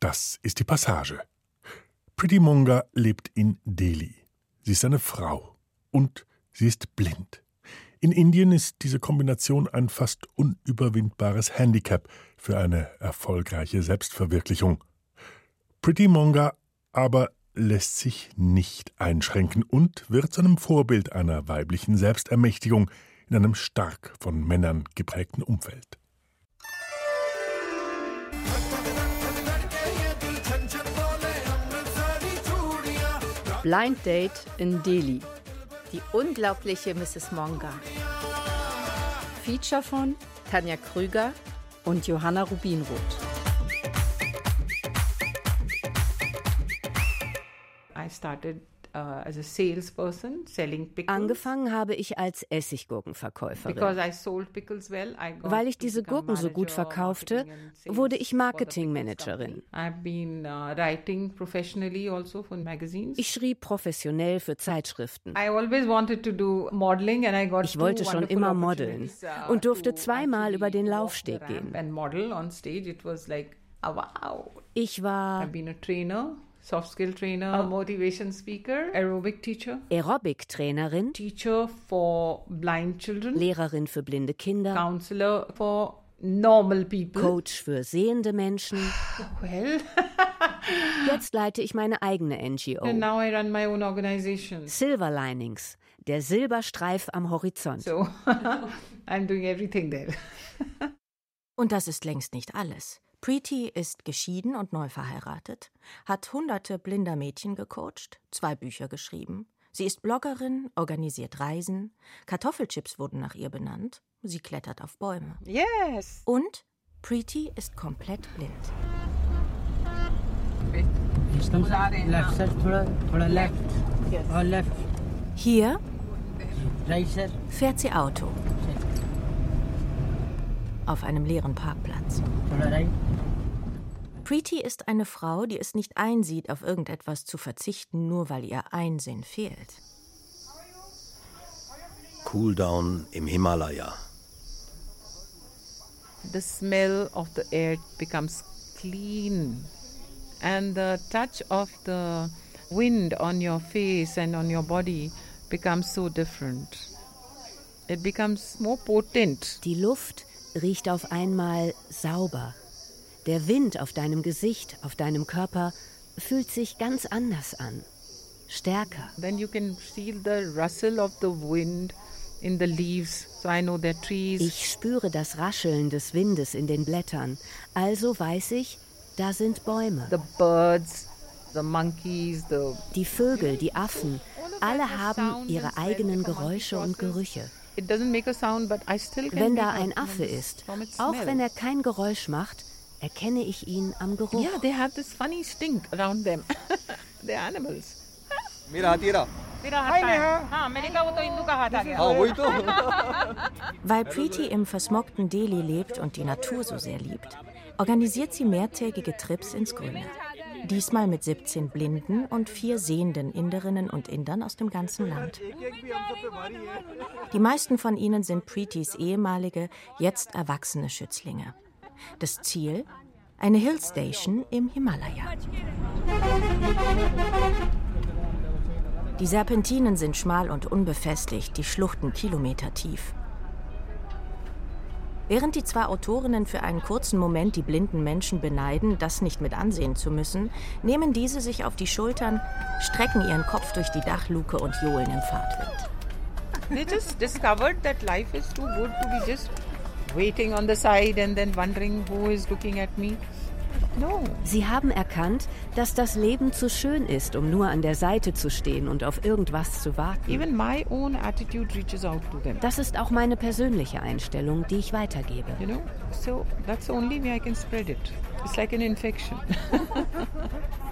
Das ist die Passage. Pretty Monga lebt in Delhi. Sie ist eine Frau und sie ist blind. In Indien ist diese Kombination ein fast unüberwindbares Handicap für eine erfolgreiche Selbstverwirklichung. Pretty Monga aber lässt sich nicht einschränken und wird zu einem Vorbild einer weiblichen Selbstermächtigung in einem stark von Männern geprägten Umfeld. Blind Date in Delhi. Die unglaubliche Mrs. Monga. Feature von Tanja Krüger und Johanna Rubinroth. I started as a salesperson selling pickles. Angefangen habe ich als Essiggurkenverkäuferin. Weil ich diese Gurken so gut verkaufte, wurde ich Marketingmanagerin. uh, also. Ich schrieb professionell für Zeitschriften. I always wanted to do modeling and I got Ich wollte schon immer modeln uh, und durfte zweimal über den Laufsteg gehen. Wow. Ich war Soft skill trainer, a motivation speaker, aerobic teacher, Aerobic-Trainerin, teacher for blind children, Lehrerin für blinde Kinder, counselor for normal people. Coach für sehende Menschen. Well, Jetzt leite ich meine eigene and NGO. now I run my own organization. Silver Linings, der Silberstreif am Horizont. So I'm doing everything there. Und das ist längst nicht alles. Preeti ist geschieden und neu verheiratet, hat hunderte blinder Mädchen gecoacht, zwei Bücher geschrieben. Sie ist Bloggerin, organisiert Reisen, Kartoffelchips wurden nach ihr benannt, sie klettert auf Bäume. Yes! Und Preeti ist komplett blind. Hier fährt sie Auto auf einem leeren Parkplatz. Preeti ist eine Frau, die es nicht einsieht, auf irgendetwas zu verzichten, nur weil ihr Einsinn fehlt. Cooldown im Himalaya. The smell of the earth becomes clean and the touch of the wind on your face and on your body becomes so different. It becomes more potent. Die Luft riecht auf einmal sauber. Der Wind auf deinem Gesicht, auf deinem Körper fühlt sich ganz anders an. Stärker. Then you can feel the rustle of the wind in the leaves. So I know they're trees. Ich spüre das Rascheln des Windes in den Blättern. Also weiß ich, da sind Bäume. the birds, the monkeys, the Die Vögel, die Affen, alle haben ihre eigenen Geräusche und Gerüche. Wenn da ein Affe ist, auch wenn er kein Geräusch macht, erkenne ich ihn am Geruch. Ja, yeah, they have this funny stink around them. They're animals. Mira, tira. Weil Preeti im versmogten Delhi lebt und die Natur so sehr liebt, organisiert sie mehrtägige Trips ins Grüne. Diesmal mit 17 blinden und vier sehenden Inderinnen und Indern aus dem ganzen Land. Die meisten von ihnen sind Preetis ehemalige, jetzt erwachsene Schützlinge. Das Ziel? Eine Hillstation im Himalaya. Die Serpentinen sind schmal und unbefestigt, die Schluchten kilometertief. Während die zwei Autorinnen für einen kurzen Moment die blinden Menschen beneiden, das nicht mit ansehen zu müssen, nehmen diese sich auf die Schultern, strecken ihren Kopf durch die Dachluke und johlen im Fahrtwind. They just discovered that life is too good to be just waiting on the side and then wondering who is looking at me. No. Sie haben erkannt, dass das Leben zu schön ist, um nur an der Seite zu stehen und auf irgendwas zu warten. Even my own attitude reaches out to them. Das ist auch meine persönliche Einstellung, die ich weitergebe. You know? So that's the only way I can spread it. It's like an infection.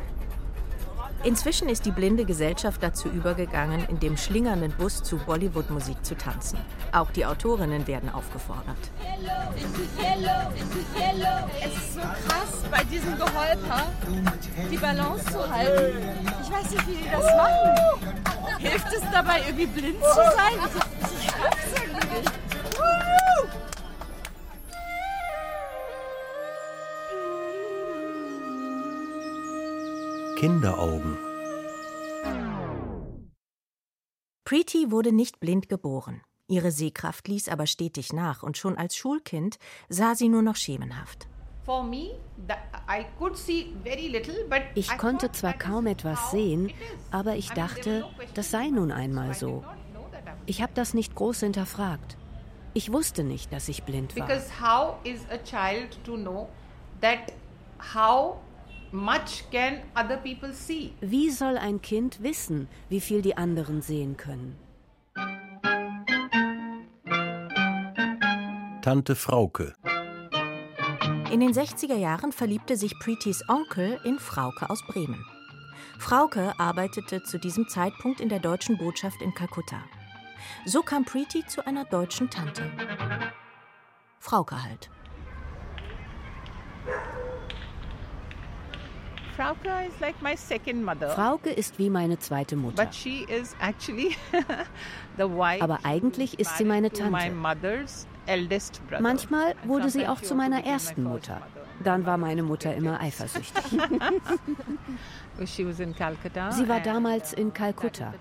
Inzwischen ist die blinde Gesellschaft dazu übergegangen, in dem schlingernden Bus zu Bollywood-Musik zu tanzen. Auch die Autorinnen werden aufgefordert. Es ist so krass, bei diesem Geholper die Balance zu halten. Ich weiß nicht, wie die das machen. Hilft es dabei, irgendwie blind zu sein? Ich, ich schaff's Kinderaugen. Preeti wurde nicht blind geboren. Ihre Sehkraft ließ aber stetig nach und schon als Schulkind sah sie nur noch schemenhaft. Ich konnte zwar kaum etwas sehen, aber ich dachte, das sei nun einmal so. Ich habe das nicht groß hinterfragt. Ich wusste nicht, dass ich blind war. Because how is a child to know that how much can other people see? Wie soll ein Kind wissen, wie viel die anderen sehen können? Tante Frauke. In den 60er Jahren verliebte sich Preetis Onkel in Frauke aus Bremen. Frauke arbeitete zu diesem Zeitpunkt in der deutschen Botschaft in Kalkutta. So kam Preeti zu einer deutschen Tante. Frauke halt. Frauke is like my second mother. Frauke ist wie meine zweite Mutter. But she is actually the wife Aber eigentlich ist sie meine Tante. Manchmal wurde sie auch zu also meiner my ersten Mutter. Dann war meine Mutter immer eifersüchtig. Sie war damals in Kalkutta.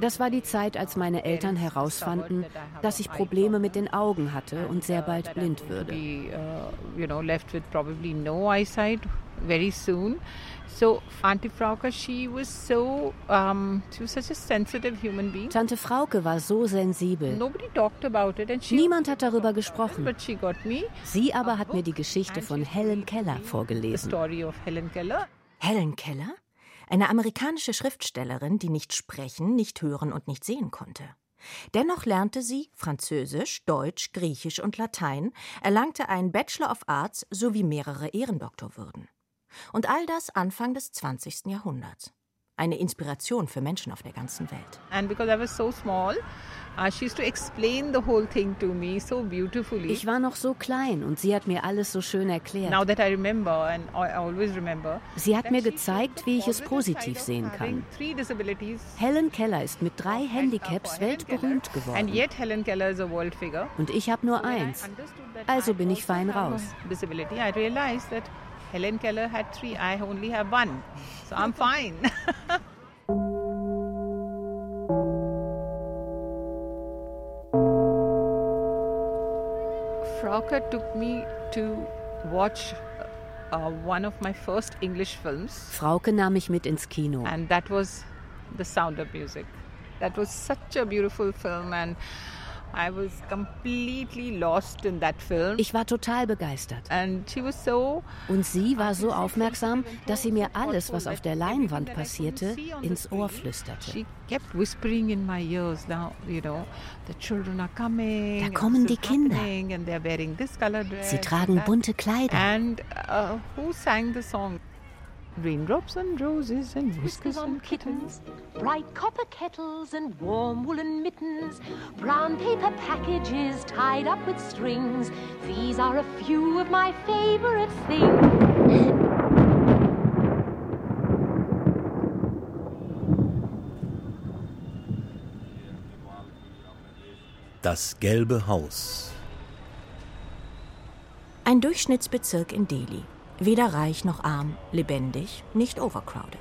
Das war die Zeit, als meine Eltern herausfanden, dass ich Probleme mit den Augen hatte und sehr bald blind würde. Uh. So Auntie Frauke, she was so, um, she was such a sensitive human being. Tante Frauke war so sensibel. Nobody talked about it, and she Niemand hat darüber gesprochen. but she got me Sie aber hat mir die Geschichte von Helen Keller the vorgelesen. story of Helen Keller. Helen Keller? Eine amerikanische Schriftstellerin, die nicht sprechen, nicht hören und nicht sehen konnte. Dennoch lernte sie Französisch, Deutsch, Griechisch und Latein, erlangte einen Bachelor of Arts sowie mehrere Ehrendoktorwürden. Und all das Anfang des 20. Jahrhunderts. Eine Inspiration für Menschen auf der ganzen Welt. And because I was so small, uh, she used to explain the whole thing to me so beautifully. Ich war noch so klein und sie hat mir alles so schön Now erklärt. that I remember, and I always remember, Sie hat mir she gezeigt, showed wie ich es positiv sehen kann. Helen Keller ist mit drei And, Handicaps weltberühmt geworden. And yet Helen Keller is a world figure. Und ich habe nur eins. Also bin ich fein raus. Disability. I realized that Helen Keller had three. I only have one, so I'm fine. Frauke took me to watch uh, one of my first English films, Frauke nahm mich mit ins Kino. and that was The Sound of Music. That was such a beautiful film, and I was completely lost in that film. Ich war total begeistert. And she was so Und sie war so aufmerksam, dass sie mir alles, was auf der Leinwand passierte, ins Ohr flüsterte. She kept whispering in my ears. Now, you know, the children are coming. Da kommen die Kinder. Sie tragen bunte Kleider. Raindrops and roses and Whiskers whiskers on and kittens. kittens, bright copper kettles and warm woolen mittens, brown paper packages tied up with strings. These are a few of my favorite things. Das gelbe Haus. Ein Durchschnittsbezirk in Delhi. Weder reich noch arm, lebendig, nicht overcrowded.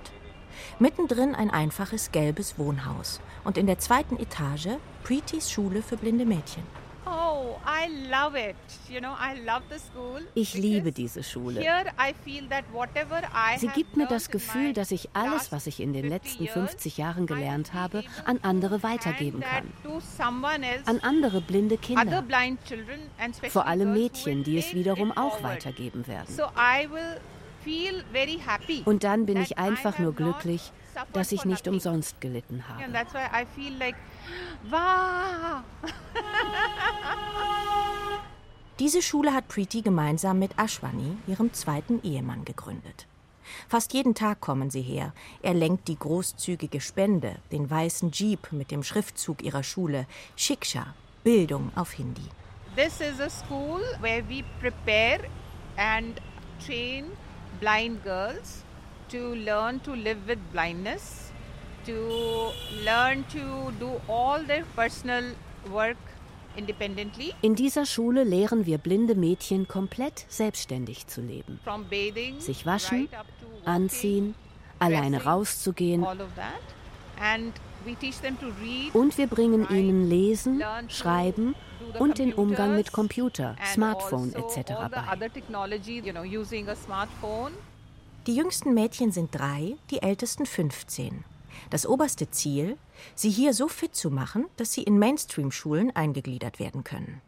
Mittendrin ein einfaches gelbes Wohnhaus und in der zweiten Etage Preetis Schule für blinde Mädchen. Ich liebe diese Schule. Here I feel that whatever I Sie gibt mir das Gefühl, dass ich alles, was ich in den 50 letzten years, 50 Jahren gelernt habe, an andere to weitergeben kann. An andere blinde other Kinder. blind children, and especially Vor allem Mädchen, will die es wiederum auch weitergeben werden. So I will feel very happy Und dann bin that ich I einfach nur glücklich, dass ich nicht umsonst gelitten habe. Wow. Diese Schule hat Preeti gemeinsam mit Ashwani, ihrem zweiten Ehemann, gegründet. Fast jeden Tag kommen sie her. Er lenkt die großzügige Spende, den weißen Jeep mit dem Schriftzug ihrer Schule, Shiksha, Bildung auf Hindi. This is a school where we prepare and train blind girls to learn to live with blindness, to learn to do all their personal work independently, In dieser Schule lehren wir blinde Mädchen komplett selbstständig zu leben. from bathing, Sich waschen, right up to walking, Anziehen, alleine rauszugehen. Und wir bringen ihnen Lesen, Schreiben und den Umgang mit Computer, Smartphone etc. bei. Die jüngsten Mädchen sind drei, die ältesten 15. Das oberste Ziel, sie hier so fit zu machen, dass sie in Mainstream-Schulen eingegliedert werden können.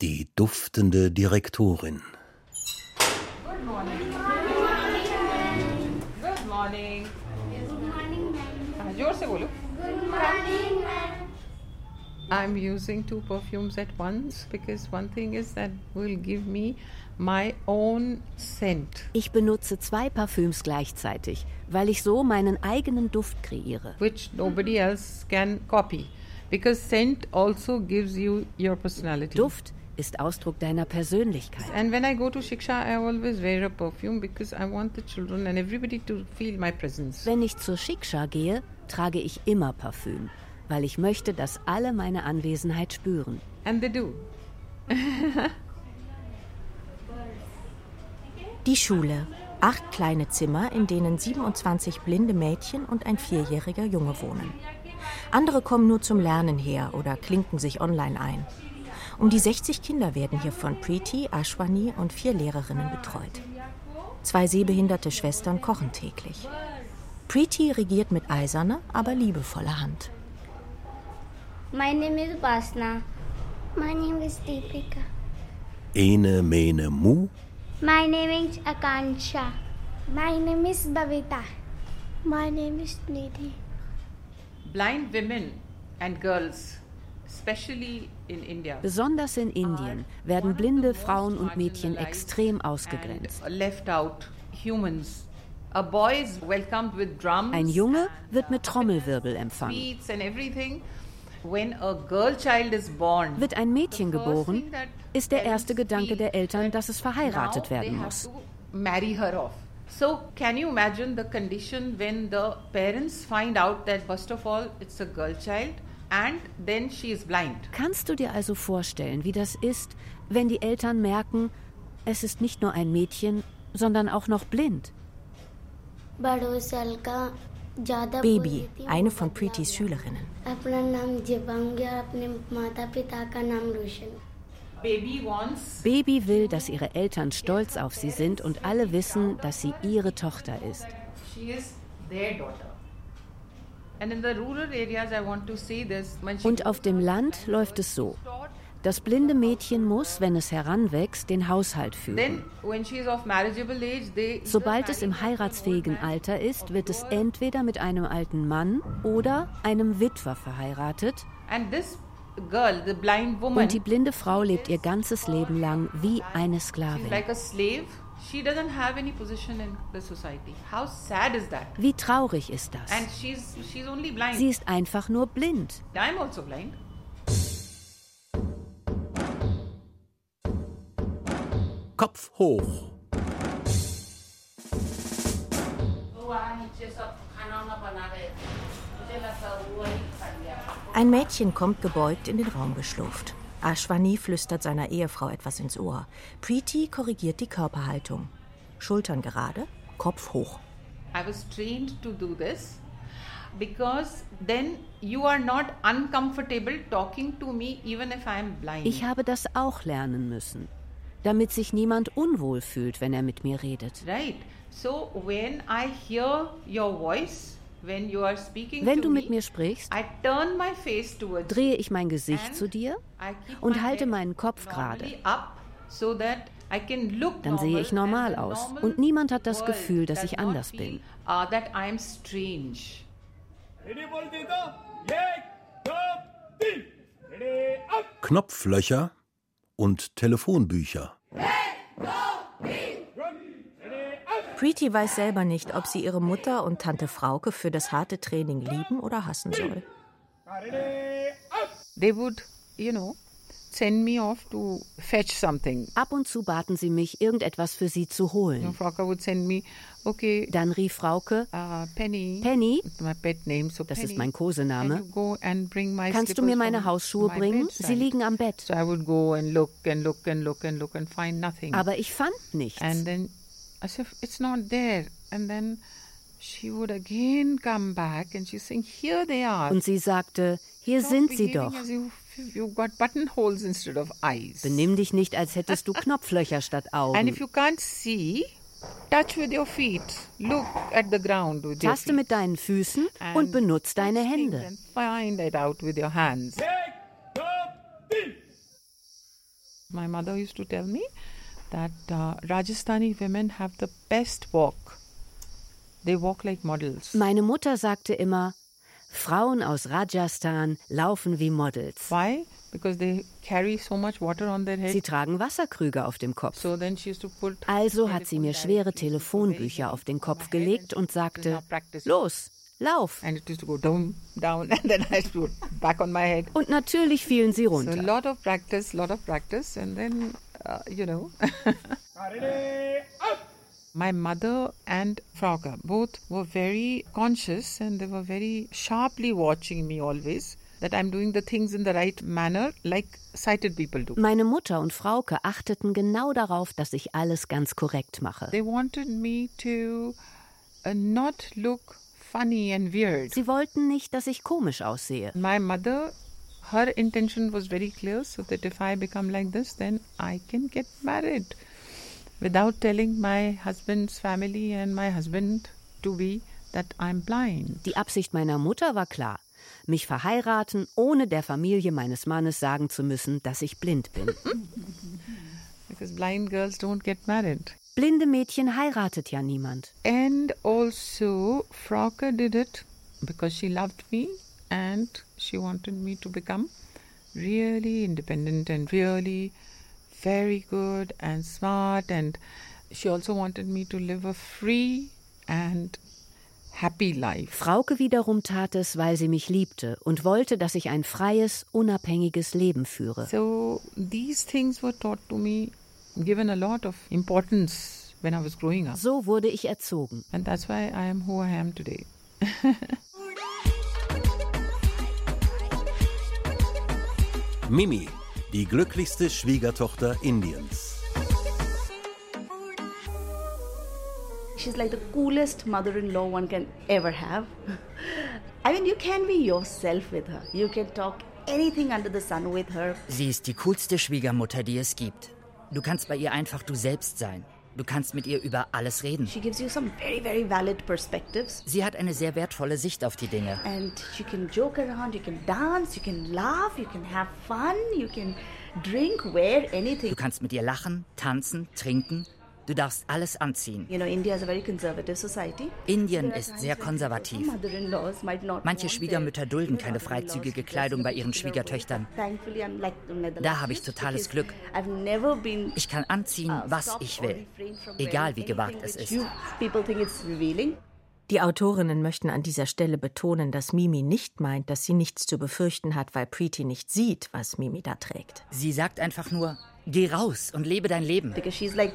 Die duftende Direktorin. Good morning. Good morning. Good morning. Good morning. I'm using two perfumes at once because one thing is that will give me my own scent. Ich benutze zwei Parfüms gleichzeitig, weil ich so meinen eigenen Duft kreiere. Which nobody else can copy because scent also gives you your personality. Duft ist Ausdruck deiner Persönlichkeit. And when I go to Shiksha, I always wear a perfume because I want the children and everybody to feel my presence. Wenn ich zur Shiksha gehe, trage ich immer Parfüm, weil ich möchte, dass alle meine Anwesenheit spüren. And they do. Die Schule. Acht kleine Zimmer, in denen 27 blinde Mädchen und ein vierjähriger Junge wohnen. Andere kommen nur zum Lernen her oder klinken sich online ein. Um die 60 Kinder werden hier von Preeti, Ashwani und vier Lehrerinnen betreut. Zwei sehbehinderte Schwestern kochen täglich. Preeti regiert mit eiserner, aber liebevoller Hand. My name is Basna. My name is Deepika. Ene Mene Mu. My name is Akansha. My name is Bavita. My name is Nidhi. Blind women and girls, especially in India, Besonders in Indien werden blinde Frauen und Mädchen extrem ausgegrenzt. and left out humans. A boy is welcomed with drums, Ein Junge wird mit Trommelwirbel empfangen. Sweets and everything. When a girl child is born, Wird ein Mädchen geboren, ist der erste Gedanke der Eltern, dass es verheiratet werden muss. to marry her off. So can you imagine the condition when the parents find out that first of all it's a girl child and then she is blind. Kannst du dir also vorstellen, wie das ist, wenn die Eltern merken, es ist nicht nur ein Mädchen, sondern auch noch blind? Baby, eine von Preetis Schülerinnen. Baby will, dass ihre Eltern stolz auf sie sind und alle wissen, dass sie ihre Tochter ist. Und auf dem Land läuft es so. Das blinde Mädchen muss, wenn es heranwächst, den Haushalt führen. Sobald es im heiratsfähigen Alter ist, wird es entweder mit einem alten Mann oder einem Witwer verheiratet und die blinde Frau lebt ihr ganzes Leben lang wie eine Sklavin. like a slave she doesn't have any position in the society how sad is that Wie traurig ist das? and she's she's only blind Sie ist einfach nur blind. Kopf hoch. Ein Mädchen kommt gebeugt in den Raum geschlurft. Ashwani flüstert seiner Ehefrau etwas ins Ohr. Preeti korrigiert die Körperhaltung. Schultern gerade, Kopf hoch. i was trained to do this because then you are not uncomfortable talking to me even if i am blind Ich habe das auch lernen müssen, damit sich niemand unwohl fühlt, wenn er mit mir redet. right so when i hear your voice when you are speaking Wenn du mit me mir sprichst, i turn my face towards drehe ich mein Gesicht And zu dir und my halte head meinen Kopf gerade. normally up so that I can look Dann sehe ich normal aus normal und niemand hat das Gefühl, dass ich anders bin. uh, that I am strange. Knopflöcher und Telefonbücher. Preeti weiß selber nicht, ob sie ihre Mutter und Tante Frauke für das harte Training lieben oder hassen soll. They would, you know, send me off to fetch something. Ab und zu baten sie mich, irgendetwas für sie zu holen. You know, Frauke would send me, okay, Dann rief Frauke, uh, Penny, Penny, my pet name, so das Penny, ist mein you Kosename, go and bring my kannst du mir meine Hausschuhe bringen? Sie liegen am Bett. So I would go and look and look and look and look and find nothing. Aber ich fand nichts. and then as if it's not there. And then she would again come back and she's saying, Here they are. Und sie sagte, hier Stop sind sie doch. You've got buttonholes instead of eyes. Benimm dich nicht, als hättest du Knopflöcher statt And if Augen. you can't see, touch with your feet. Look at the ground with your Taste feet. mit deinen Füßen und And benutz deine Hände. And find it out with your hands. My mother used to tell me that uh, Rajasthani women have the best walk. They walk like models. Meine Mutter sagte immer, Frauen aus Rajasthan laufen wie Models. Why? Because they carry so much water on their head. Sie tragen Wasserkrüge auf dem Kopf. So then she used to put Also hat sie mir schwere Telefonbücher auf den Kopf gelegt und sagte, los, lauf. and it used to go down, down, and then I used to put back on my head. Und natürlich fielen sie So a runter. lot of practice, lot of practice, and then uh, you know. My mother and Frauke both were very conscious and they were very sharply watching me always that I'm doing the things in the right manner like sighted people do. Meine Mutter und Frauke achteten genau darauf, dass ich alles ganz korrekt mache. They wanted me to uh, not look funny and weird. Sie wollten nicht, dass ich komisch aussehe. My mother, her intention was very clear so that if I become like this, then I can get married without telling my husband's family and my husband to be that I'm blind. Die Absicht meiner Mutter war klar. Mich verheiraten, ohne der Familie meines Mannes sagen zu müssen, dass ich blind bin. Because blind girls don't get married. Blinde Mädchen heiratet ja niemand. And also, Frauke did it because she loved me and she wanted me to become really independent and really very good and smart. And she also wanted me to live a free and happy life. Frauke wiederum tat es, weil sie mich liebte und wollte, dass ich ein freies, unabhängiges Leben führe. So, these things were taught to me, given a lot of importance when I was growing up. So wurde ich erzogen. And that's why I am who I am today. Mimi, die glücklichste Schwiegertochter Indiens. She's like the coolest mother in law one can ever have. I mean, you can be yourself with her. You can talk anything under the sun with her. Sie ist die coolste Schwiegermutter, die es gibt. Du kannst bei ihr einfach du selbst sein. Du kannst mit ihr über alles reden. She gives you some very, very valid perspectives. Sie hat eine sehr wertvolle Sicht auf die Dinge. And you can joke around, you can dance, you can laugh, you can have fun, you can drink, wear anything. Du kannst mit ihr lachen, tanzen, trinken. Du darfst alles anziehen. Indien ist sehr konservativ. Manche want Schwiegermütter dulden keine freizügige Kleidung bei ihren. Schwiegertöchtern. Da habe ich totales Glück. Ich kann anziehen, uh, was ich will. Egal wie gewagt anything es ist. Die Autorinnen möchten an dieser Stelle betonen, dass Mimi nicht meint, dass sie nichts zu befürchten hat, weil Preeti nicht sieht, was Mimi da trägt. Sie sagt einfach nur, geh raus und lebe dein Leben. because she's like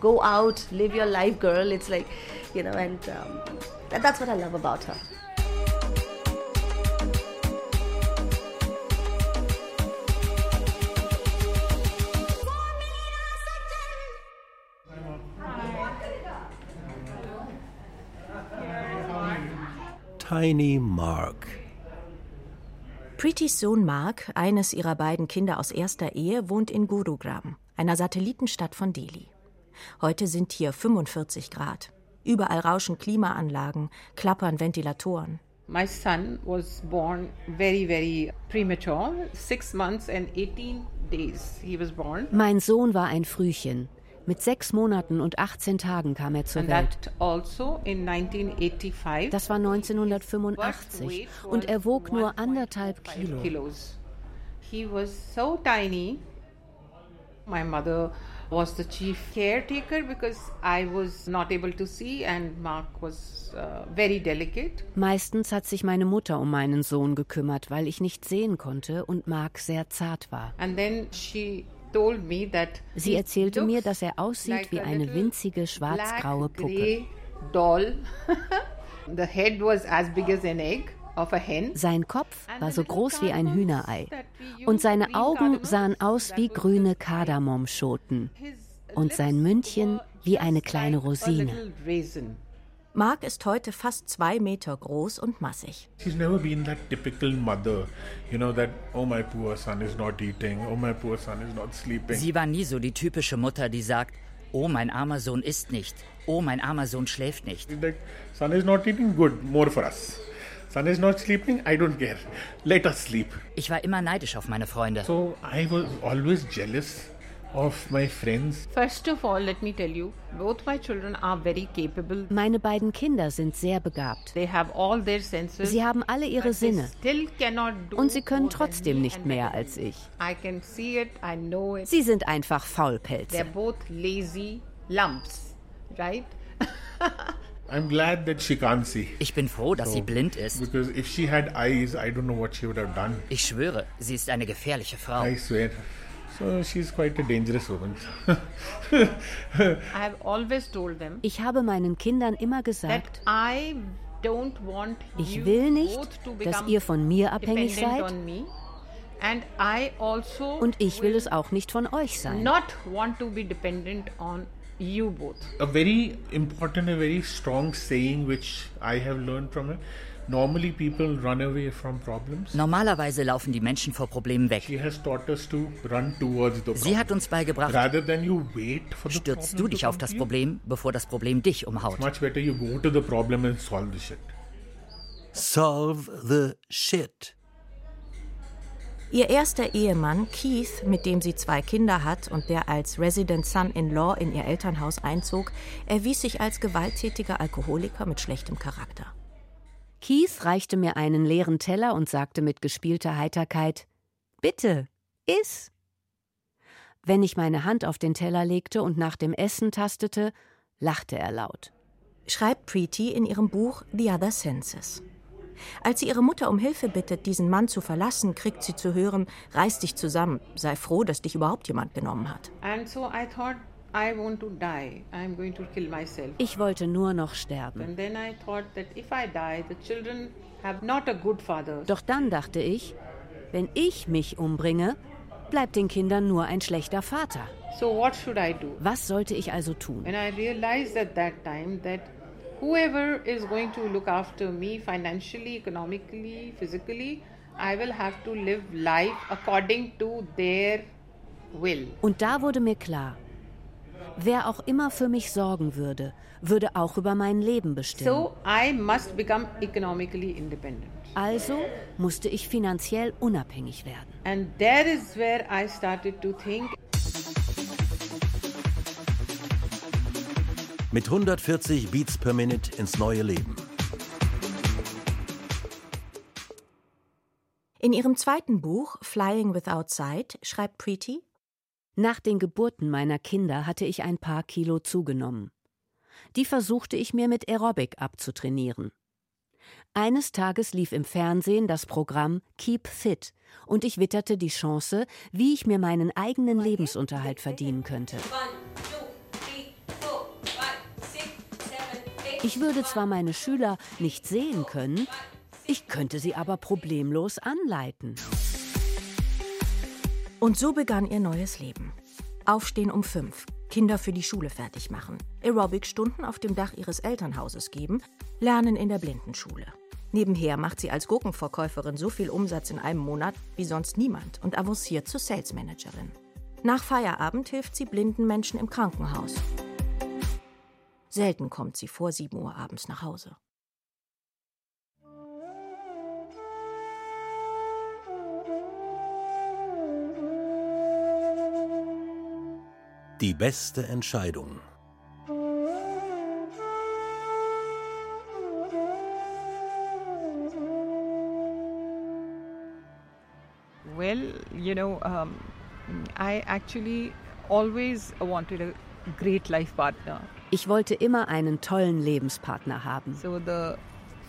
go out live your life girl it's like you know and um, that, that's what i love about her Tiny Mark. Preetys Sohn Mark, eines ihrer beiden Kinder aus erster Ehe, wohnt in Gurugram, einer Satellitenstadt von Delhi. Heute sind hier 45 Grad. Überall rauschen Klimaanlagen, klappern Ventilatoren. My son was born very, very premature, six months and 18 days he was born. Mein Sohn war ein Frühchen. Mit sechs Monaten und 18 Tagen kam er zur Welt. also in 1985. Das war 1985 und er wog nur anderthalb Kilo. He was so tiny. My mother was the chief caretaker because I was not able to see and Mark was uh, very delicate. Meistens hat sich meine Mutter um meinen Sohn gekümmert, weil ich nicht sehen konnte und Mark sehr zart war. And then she Sie erzählte mir, dass er aussieht wie eine winzige schwarz-graue Puppe. Doll. The head was as big as an egg. Sein Kopf war so groß wie ein Hühnerei und seine Augen sahen aus wie grüne Kardamomschoten und sein Mündchen wie eine kleine Rosine. Mark ist heute fast zwei Meter groß und massig. Oh oh. Sie war nie so die typische Mutter, die sagt, oh mein armer Sohn isst nicht, oh mein armer Sohn schläft nicht. Son is not eating good, more for us. Son is not sleeping, I don't care. Let us sleep. Ich war immer neidisch auf meine Freunde. So I was always jealous of my friends. First of all, let me tell you, both my children are very capable. Meine beiden Kinder sind sehr begabt. They have all their senses. Sie haben alle ihre Sinne. Still cannot do Und sie können trotzdem nicht mehr als ich. I can see it, I know it. Sie sind einfach Faulpelze. They're both lazy lumps, right? I'm glad that she can't see. Ich bin froh, dass so, sie blind ist. Because if she had eyes, I don't know what she would have done. Ich schwöre, sie ist eine gefährliche Frau. I swear. So she's quite a dangerous woman. I have always told them. Ich habe meinen Kindern immer gesagt. I don't want ich will nicht, dass ihr von mir abhängig seid. Also Und ich will es auch nicht von euch sein. Not want to be dependent on you both. A very important, a very strong saying which I have learned from her. Normally people run away from problems. Normalerweise laufen die Menschen vor Problemen weg. She has taught us to run towards the Sie hat uns beigebracht, Rather than you wait for the stürzt du dich auf das Problem, bevor das Problem dich umhaut. It's much better you go to the problem and solve the shit. Solve the shit. Ihr erster Ehemann, Keith, mit dem sie zwei Kinder hat und der als Resident Son-in-Law in ihr Elternhaus einzog, erwies sich als gewalttätiger Alkoholiker mit schlechtem Charakter. Keith reichte mir einen leeren Teller und sagte mit gespielter Heiterkeit: Bitte, iss! Wenn ich meine Hand auf den Teller legte und nach dem Essen tastete, lachte er laut. Schreibt Preeti in ihrem Buch The Other Senses. Als sie ihre Mutter um Hilfe bittet, diesen Mann zu verlassen, kriegt sie zu hören: Reiß dich zusammen, sei froh, dass dich überhaupt jemand genommen hat. Ich wollte nur noch sterben. Doch dann dachte ich, wenn ich mich umbringe, bleibt den Kindern nur ein schlechter Vater. Was sollte ich also tun? And I realized at that time that whoever is going to look after me financially, economically, physically, I will have to live life according to their will. Und da wurde mir klar, wer auch immer für mich sorgen würde, würde auch über mein Leben bestimmen. So I must become economically independent. Also musste ich finanziell unabhängig werden. And that is where I started to think mit 140 Beats per Minute ins neue Leben. In ihrem zweiten Buch Flying Without Sight schreibt Preeti Nach den Geburten meiner Kinder hatte ich ein paar Kilo zugenommen. Die versuchte ich mir mit Aerobic abzutrainieren. Eines Tages lief im Fernsehen das Programm Keep Fit und ich witterte die Chance, wie ich mir meinen eigenen Lebensunterhalt verdienen könnte. Ich würde zwar meine Schüler nicht sehen können, ich könnte sie aber problemlos anleiten. Und so begann ihr neues Leben. Aufstehen um fünf, Kinder für die Schule fertig machen, Aerobic-Stunden auf dem Dach ihres Elternhauses geben, Lernen in der Blindenschule. Nebenher macht sie als Gurkenverkäuferin so viel Umsatz in einem Monat wie sonst niemand und avanciert zur Salesmanagerin. Nach Feierabend hilft sie blinden Menschen im Krankenhaus. Selten kommt sie vor 7 Uhr abends nach Hause. Die beste Entscheidung. Well, you know, um, I actually always wanted a great life partner. Ich wollte immer einen tollen Lebenspartner haben. So the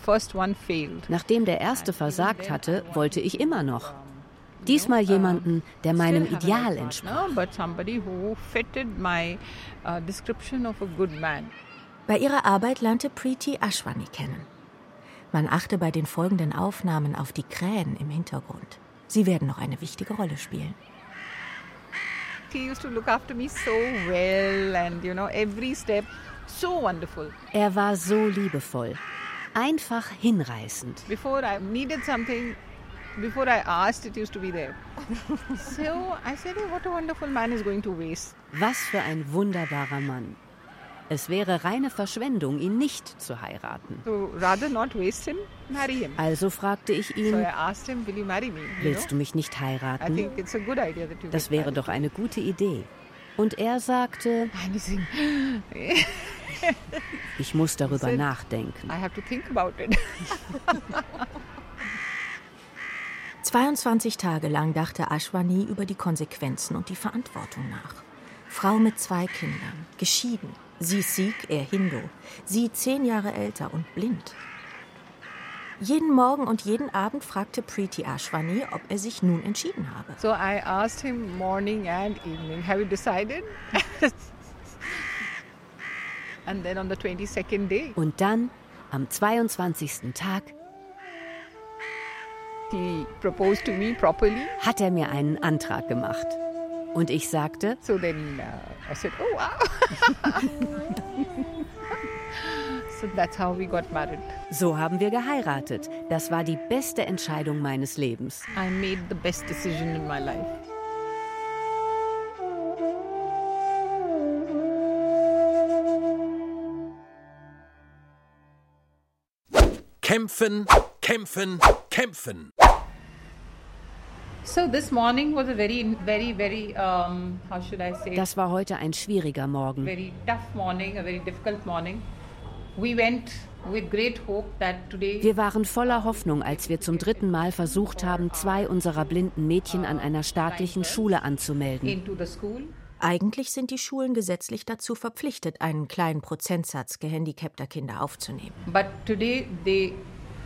first one failed. Nachdem der erste versagt hatte, wollte ich immer noch. Diesmal jemanden, der meinem Ideal entsprach. Bei ihrer Arbeit lernte Preeti Ashwani kennen. Man achte bei den folgenden Aufnahmen auf die Krähen im Hintergrund. Sie werden noch eine wichtige Rolle spielen. Er war so liebevoll, einfach hinreißend. Before I needed something, before I asked, it used to be there. so I said, oh, what a wonderful man is going to waste. Was für ein wunderbarer Mann. Es wäre reine Verschwendung, ihn nicht zu heiraten. Also fragte ich ihn, willst du mich nicht heiraten? Das wäre doch eine gute Idee. Und er sagte, ich muss darüber nachdenken. I have to think about it. 22 Tage lang dachte Ashwani über die Konsequenzen und die Verantwortung nach. Frau mit zwei Kindern, geschieden, sie Sikh, er Hindu, sie zehn Jahre älter und blind. Jeden Morgen und jeden Abend fragte Preeti Ashwani, ob er sich nun entschieden habe. So I asked him morning and evening, have you decided? and then on the 22nd day. Und dann am 22. Tag He proposed to me properly. hat er mir einen Antrag gemacht. Und ich sagte, so then uh, I said, oh wow. so that's how we got married. So haben wir geheiratet. Das war die beste Entscheidung meines Lebens. I made the best decision in my life. Kämpfen, kämpfen, kämpfen. Das war heute ein schwieriger Morgen. Very tough morning, a very difficult morning. We went with great hope that today. Wir waren voller Hoffnung, als wir zum dritten Mal versucht haben, zwei unserer blinden Mädchen an einer staatlichen Schule anzumelden. Into the school. Eigentlich sind die Schulen gesetzlich dazu verpflichtet, einen kleinen Prozentsatz gehandicapter Kinder aufzunehmen. But today they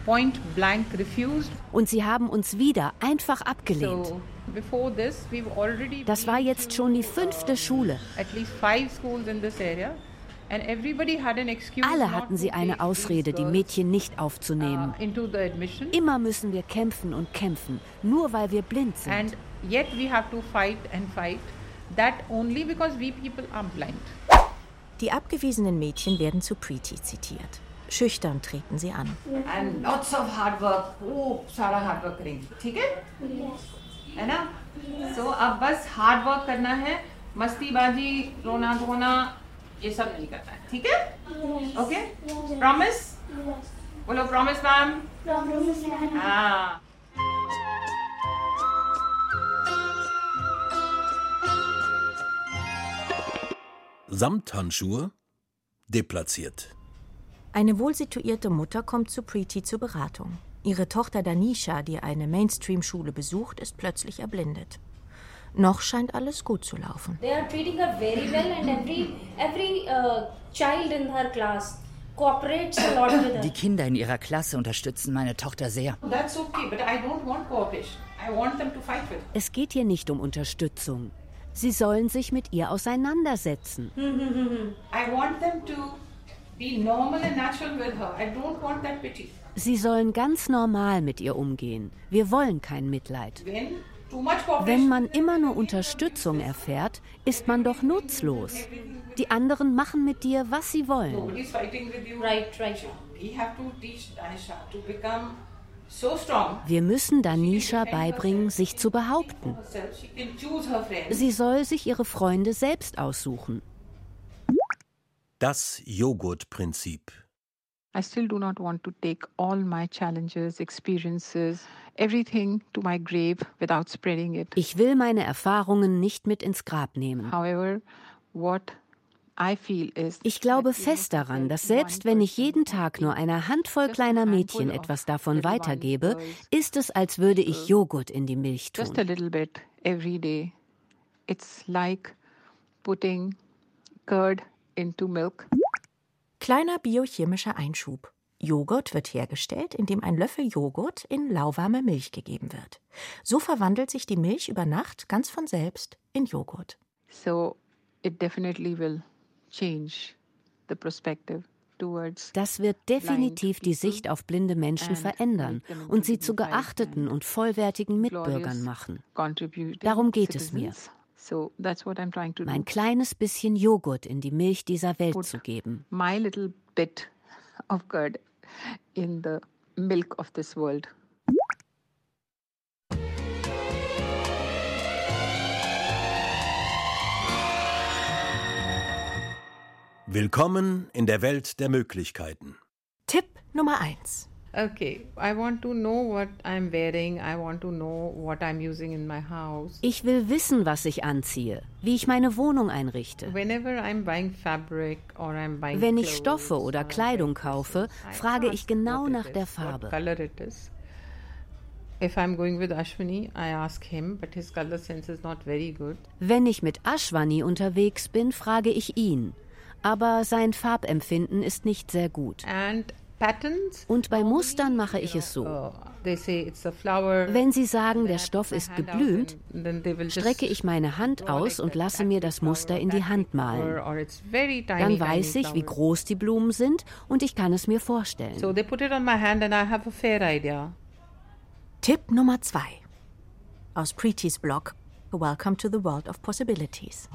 point blank refused. Und sie haben uns wieder einfach abgelehnt. So, before this, we've already Das war jetzt schon die fünfte Schule. at least five schools in this area. And everybody had an excuse Alle hatten to sie eine take Ausrede, die girls, Mädchen nicht aufzunehmen. uh. Immer müssen wir kämpfen und kämpfen, nur weil wir blind sind. And yet we have to fight and fight. That only because we people are blind. Die abgewiesenen Mädchen werden zu Preeti zitiert. Schüchtern treten sie an. And lots of hard work. खूब सारा hard work करेंगे ठीक है है ना so अब बस hard work करना है मस्तीबाजी रोना धोना ये सब नहीं करना है ठीक है ओके प्रॉमिस बोलो प्रॉमिस मैम हाँ Samthandschuhe deplatziert. Eine wohlsituierte Mutter kommt zu Preeti zur Beratung. Ihre Tochter Danisha, die eine Mainstream-Schule besucht, ist plötzlich erblindet. Noch scheint alles gut zu laufen. They are treating her very well and every every uh, child in her class cooperates a lot with her. Die Kinder in ihrer Klasse unterstützen meine Tochter sehr. that's okay but I don't want cooperation I want them to fight with Es geht hier nicht um Unterstützung. Sie sollen sich mit ihr auseinandersetzen. I want them to Sie sollen ganz normal mit ihr umgehen. Wir wollen kein Mitleid. Wenn man immer nur Unterstützung erfährt, ist man doch nutzlos. Die anderen machen mit dir, was sie wollen. Wir müssen Danisha beibringen, sich zu behaupten. Sie soll sich ihre Freunde selbst aussuchen. Das Joghurtprinzip. I still do not want to take all my challenges, experiences, everything to my grave without spreading it. Ich will meine Erfahrungen nicht mit ins Grab nehmen. However, what I feel is Ich glaube fest daran, dass selbst wenn ich jeden Tag nur einer Handvoll kleiner Mädchen etwas davon weitergebe, ist es, als würde ich Joghurt in die Milch just a into milk. Kleiner biochemischer Einschub. Joghurt wird hergestellt, indem ein Löffel Joghurt in lauwarme Milch gegeben wird. So verwandelt sich die Milch über Nacht ganz von selbst in Joghurt. So it definitely will change the perspective. Das wird definitiv die Sicht auf blinde Menschen verändern und sie zu geachteten und vollwertigen Mitbürgern machen. Darum geht es mir. Mein kleines bisschen Joghurt in die Milch dieser Welt zu geben. My little bit of curd in the milk of this world. Willkommen in der Welt der Möglichkeiten. Tipp Nummer 1. Okay, I want to know what I'm wearing. I want to know what I'm using in my house. Ich will wissen, was ich anziehe, wie ich meine Wohnung einrichte. Whenever I'm buying fabric or I'm buying Wenn ich Stoffe oder Kleidung kaufe, frage ich genau nach der Farbe. If I'm going with Ashwini, I ask him, but his color sense is not very good. Wenn ich mit Ashwani unterwegs bin, frage ich ihn aber sein Farbempfinden ist nicht sehr gut. Und bei Mustern mache ich es so. Uh, Wenn Sie sagen, der Stoff ist geblümt, strecke ich meine Hand aus und lasse mir das Muster in die Hand malen. Dann weiß ich, wie groß die Blumen sind und ich kann es mir vorstellen. Tipp Nummer 2 aus Preetys Blog Welcome to the World of Possibilities.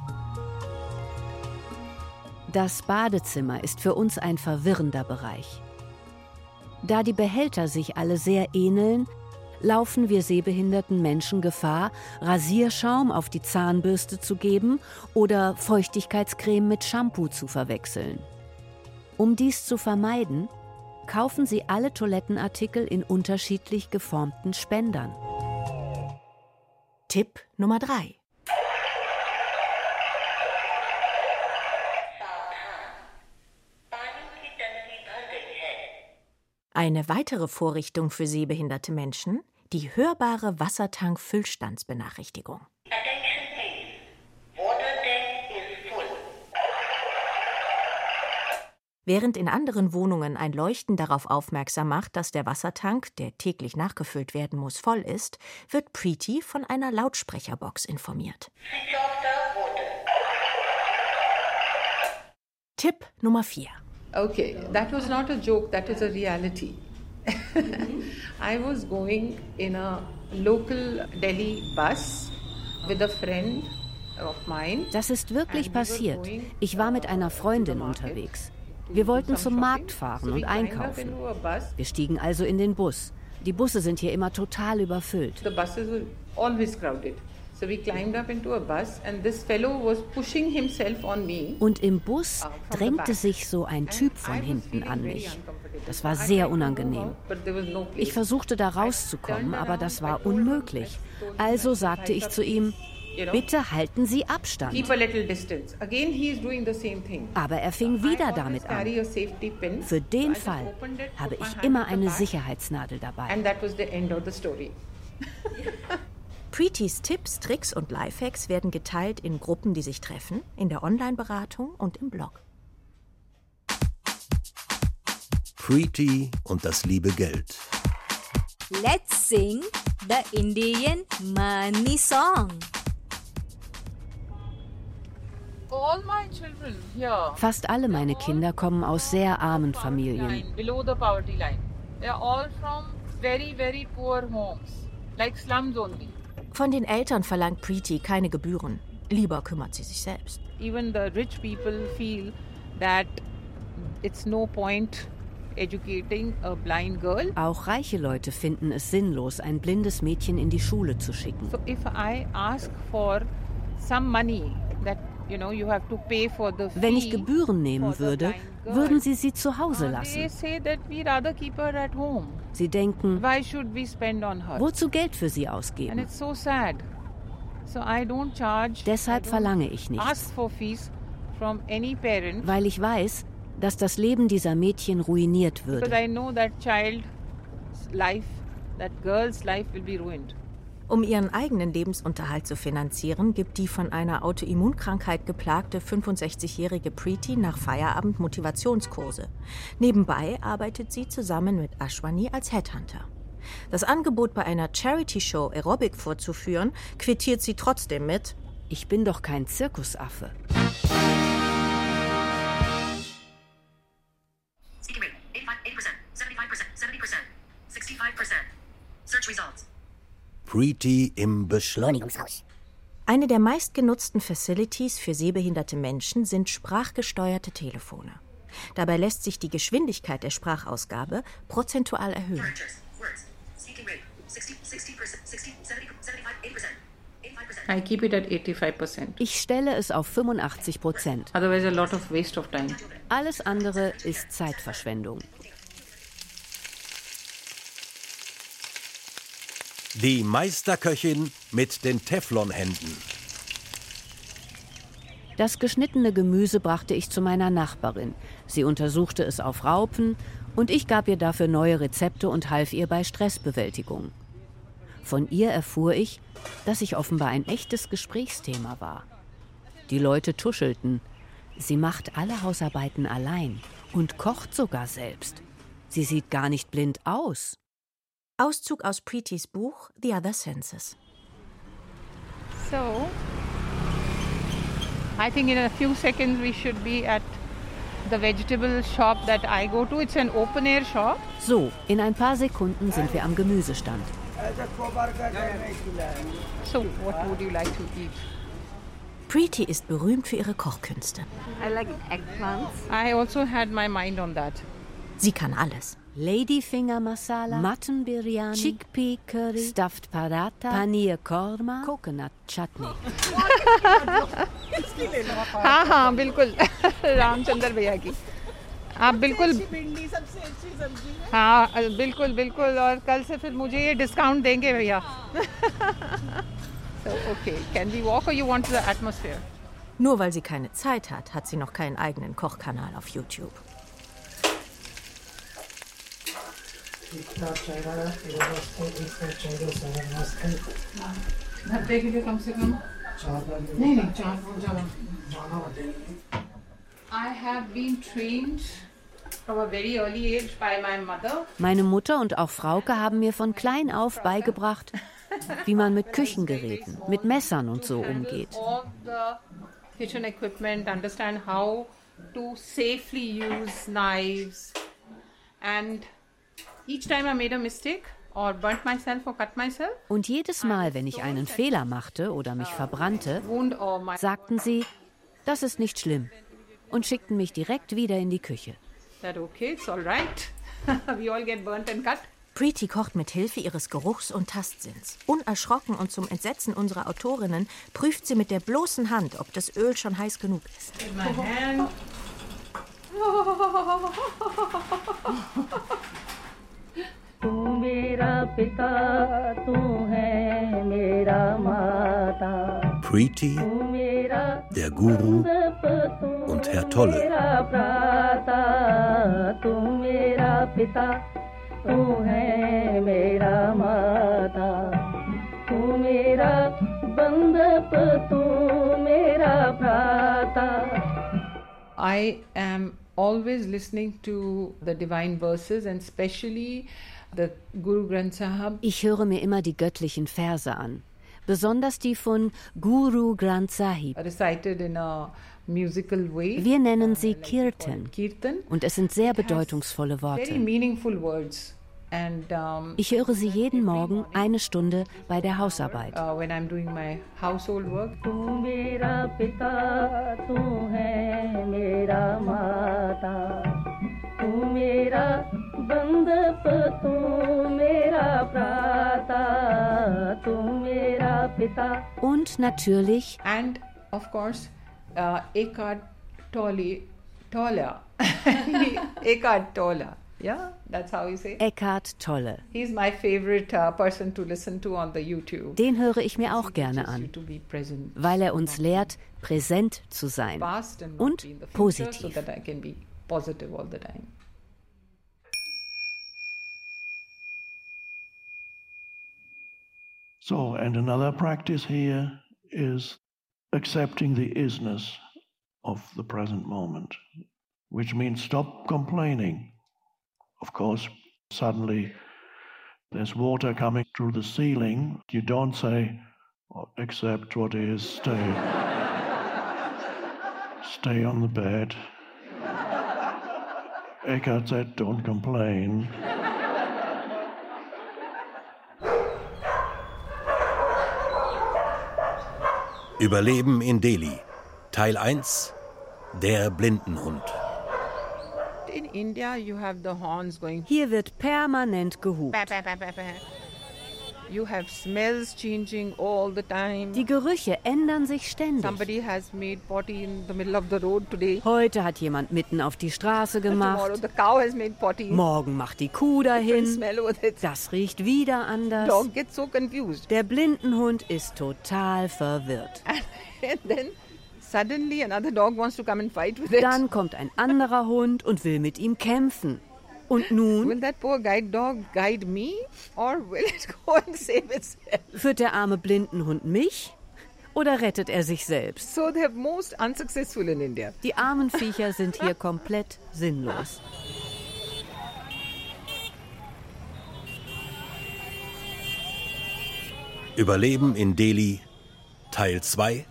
Das Badezimmer ist für uns ein verwirrender Bereich. Da die Behälter sich alle sehr ähneln, laufen wir sehbehinderten Menschen Gefahr, Rasierschaum auf die Zahnbürste zu geben oder Feuchtigkeitscreme mit Shampoo zu verwechseln. Um dies zu vermeiden, kaufen Sie alle Toilettenartikel in unterschiedlich geformten Spendern. Tipp Nummer 3. Eine weitere Vorrichtung für sehbehinderte Menschen, die hörbare Wassertank-Füllstandsbenachrichtigung. Während in anderen Wohnungen ein Leuchten darauf aufmerksam macht, dass der Wassertank, der täglich nachgefüllt werden muss, voll ist, wird Preeti von einer Lautsprecherbox informiert. Tipp Nummer 4. Okay, that was not a joke, that is a reality. I was going in a local Delhi bus with a friend of mine. Das ist wirklich passiert. Ich war mit einer Freundin unterwegs. Wir wollten zum Markt fahren und einkaufen. Wir stiegen also in den Bus. Die Busse sind hier immer total überfüllt. The buses were always crowded. Und im Bus uh, drängte sich so ein Typ von hinten an mich. Das war sehr unangenehm. Ich versuchte da rauszukommen, aber das war unmöglich. Also sagte ich zu ihm, Bitte halten Sie Abstand. Aber er fing wieder damit an. Für den Fall habe ich immer eine Sicherheitsnadel dabei. Preetys Tipps, Tricks und Lifehacks werden geteilt in Gruppen, die sich treffen, in der Online-Beratung und im Blog. Preety und das liebe Geld. Let's sing the Indian money song. Fast alle meine Kinder kommen aus sehr armen Familien. They're all from very, very poor homes, like slums only. Von den Eltern verlangt Preeti keine Gebühren. Lieber kümmert sie sich selbst. Even the rich people feel that it's no point educating a blind girl. Auch reiche Leute finden es sinnlos, ein blindes Mädchen in die Schule zu schicken. So if I ask for some money that you know you have to pay for the Wenn ich Gebühren nehmen würde, würden sie sie zu Hause lassen. Sie denken, wozu Geld für sie ausgeben? Deshalb verlange ich nichts, weil ich weiß, dass das Leben dieser Mädchen ruiniert würde. Um ihren eigenen Lebensunterhalt zu finanzieren, gibt die von einer Autoimmunkrankheit geplagte 65-jährige Preeti nach Feierabend Motivationskurse. Nebenbei arbeitet sie zusammen mit Ashwani als Headhunter. Das Angebot bei einer Charity-Show Aerobic vorzuführen, quittiert sie trotzdem mit: Ich bin doch kein Zirkusaffe. Preeti im Beschleunigungshaus. Eine der meistgenutzten Facilities für sehbehinderte Menschen sind sprachgesteuerte Telefone. Dabei lässt sich die Geschwindigkeit der Sprachausgabe prozentual erhöhen. I keep it at 85%. Ich stelle es auf 85 Prozent. Alles andere ist Zeitverschwendung. Die Meisterköchin mit den Teflonhänden. Das geschnittene Gemüse brachte ich zu meiner Nachbarin. Sie untersuchte es auf Raupen und ich gab ihr dafür neue Rezepte und half ihr bei Stressbewältigung. Von ihr erfuhr ich, dass ich offenbar ein echtes Gesprächsthema war. Die Leute tuschelten. Sie macht alle Hausarbeiten allein und kocht sogar selbst. Sie sieht gar nicht blind aus. Auszug aus Preetis Buch The Other Senses. So, I think in a few seconds we should be at the vegetable shop that I go to. It's an open air shop. So, in ein paar Sekunden sind wir am Gemüsestand. So, what would you like to eat? Preeti ist berühmt für ihre Kochkünste. I like eggplants. I also had my mind on that. Sie kann alles. Ladyfinger Masala, Mutton Biryani, Chickpea Curry, Stuffed Paratha, Paneer Korma, Coconut Chutney. हाँ हाँ बिल्कुल रामचंद्र भैया की आप बिल्कुल हाँ बिल्कुल बिल्कुल और कल से फिर मुझे ये डिस्काउंट देंगे भैया ओके कैन वी वॉक और you want the atmosphere Nur weil sie keine Zeit hat, hat sie noch keinen eigenen Kochkanal auf YouTube. भट्टे के लिए कम से कम नहीं नहीं चार बहुत ज़्यादा I have been trained from a very early age by my mother. Meine Mutter und auch Frauke haben mir von klein auf beigebracht, wie man mit Küchengeräten, mit Messern und so umgeht. Und jedes Mal, wenn ich einen Fehler machte oder mich verbrannte, or my sagten sie, das ist nicht schlimm und schickten mich direkt wieder in die Küche. Preeti kocht mit Hilfe ihres Geruchs- und Tastsinns. Unerschrocken und zum Entsetzen unserer Autorinnen prüft sie mit der bloßen Hand, ob das Öl schon heiß genug ist. तू मेरा पिता तू है मेरा माता Preeti, der Guru und Herr Tolle. I am always listening to the divine verses and especially the Guru Granth Sahib. Ich höre mir immer die göttlichen Verse an, besonders die von Guru Granth Sahib. Wir nennen sie Kirtan Kirtan. und es sind sehr bedeutungsvolle Worte. Ich höre sie jeden Morgen eine Stunde bei der Hausarbeit. uh, when I'm doing my household work. तू मेरा पिता तू है मेरा माता तू मेरा बंधप तू मेरा भ्राता तू मेरा पिता Und natürlich And of course, uh, Eckhart Tolle, Tolle, Eckhart Tolle. Yeah, that's how you say. it. Eckhart Tolle. He's my favorite uh, person to listen to on the YouTube. Den höre ich mir auch gerne You an, to be present, weil er uns lehrt, präsent zu sein past and not und be in the future, so positiv. That I can be positive all the time. So, and another practice here is accepting the isness of the present moment, which means stop complaining. Of course, suddenly there's water coming through the ceiling. You don't say, oh, accept what is, stay. stay on the bed. Eckhart said, don't complain. Überleben in Delhi. Teil 1 Der Blindenhund. Hier wird permanent gehupt. Die Gerüche ändern sich ständig. Heute hat jemand mitten auf die Straße gemacht. Morgen macht die Kuh dahin. Das riecht wieder anders. Der Blindenhund ist total verwirrt. Dann kommt ein anderer Hund und will mit ihm kämpfen. Und nun? Will that poor guide dog guide me or will it go and save itself? Führt der arme Blindenhund mich? Oder rettet er sich selbst? So they're most unsuccessful in India. Die armen Viecher sind hier komplett sinnlos. Überleben in Delhi Teil 2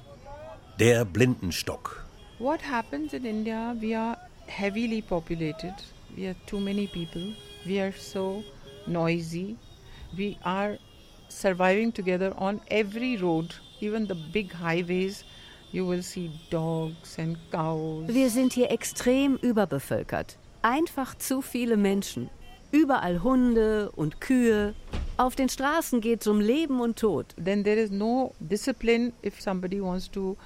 Der Blindenstock. What happens in India? We are heavily populated. We are too many people. We are so noisy. We are surviving together on every road, even the big highways. You will see dogs and cows. Wir sind hier extrem überbevölkert. Einfach zu viele Menschen. Überall Hunde und Kühe. Auf den Straßen geht es um Leben und Tod. Then there is no discipline if somebody wants to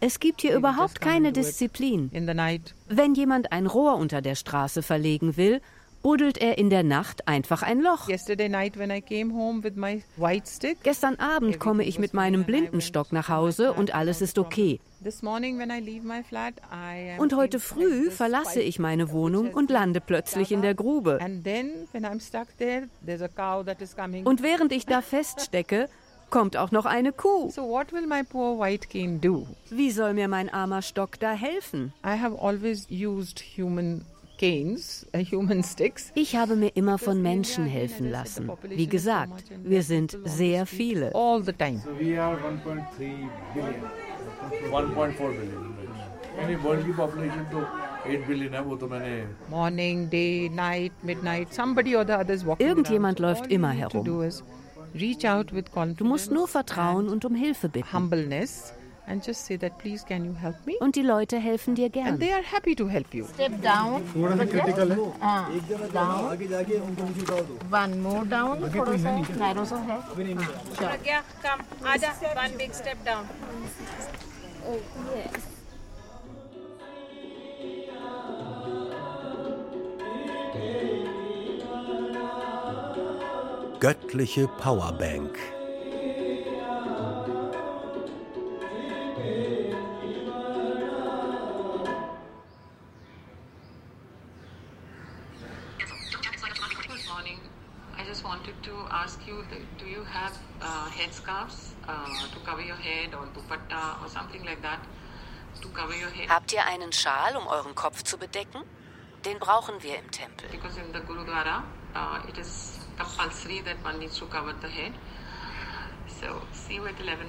es gibt hier überhaupt keine Disziplin. Wenn jemand ein Rohr unter der Straße verlegen will, buddelt er in der Nacht einfach ein Loch. Gestern Abend komme ich mit meinem Blindenstock nach Hause und alles ist okay. Und heute früh verlasse ich meine Wohnung und lande plötzlich in der Grube. Und während ich da feststecke, kommt auch noch eine Kuh. So what will my poor white cane do? Wie soll mir mein armer Stock da helfen? I have always used human canes, uh, human sticks. Ich habe mir immer von Menschen helfen lassen. Wie gesagt, wir sind sehr viele. All the time. So we are 1.3 billion. 1.4 billion. Any worldly population to 8 billion है वो तो मैंने Morning, day, night, midnight, somebody or the others walking Irgendjemand läuft immer herum. Du musst nur vertrauen und um Hilfe bitten. Humbleness. And just say that, please, can you help me? Und die Leute helfen dir gern. And they are happy to help you. Step down. थोड़ा सा critical है. हाँ. Down. आगे जाके उनको नीचे उतार दो. One more down. थोड़ा सा narrow सा है. Sure. Yeah, come. आजा. One big step down. Oh, yes. Your head? Habt ihr einen Schal, um euren Kopf zu bedecken? Den brauchen wir im Tempel. Because in the Gurudwara uh, it is compulsory that one needs to cover the head. So, see you at 11.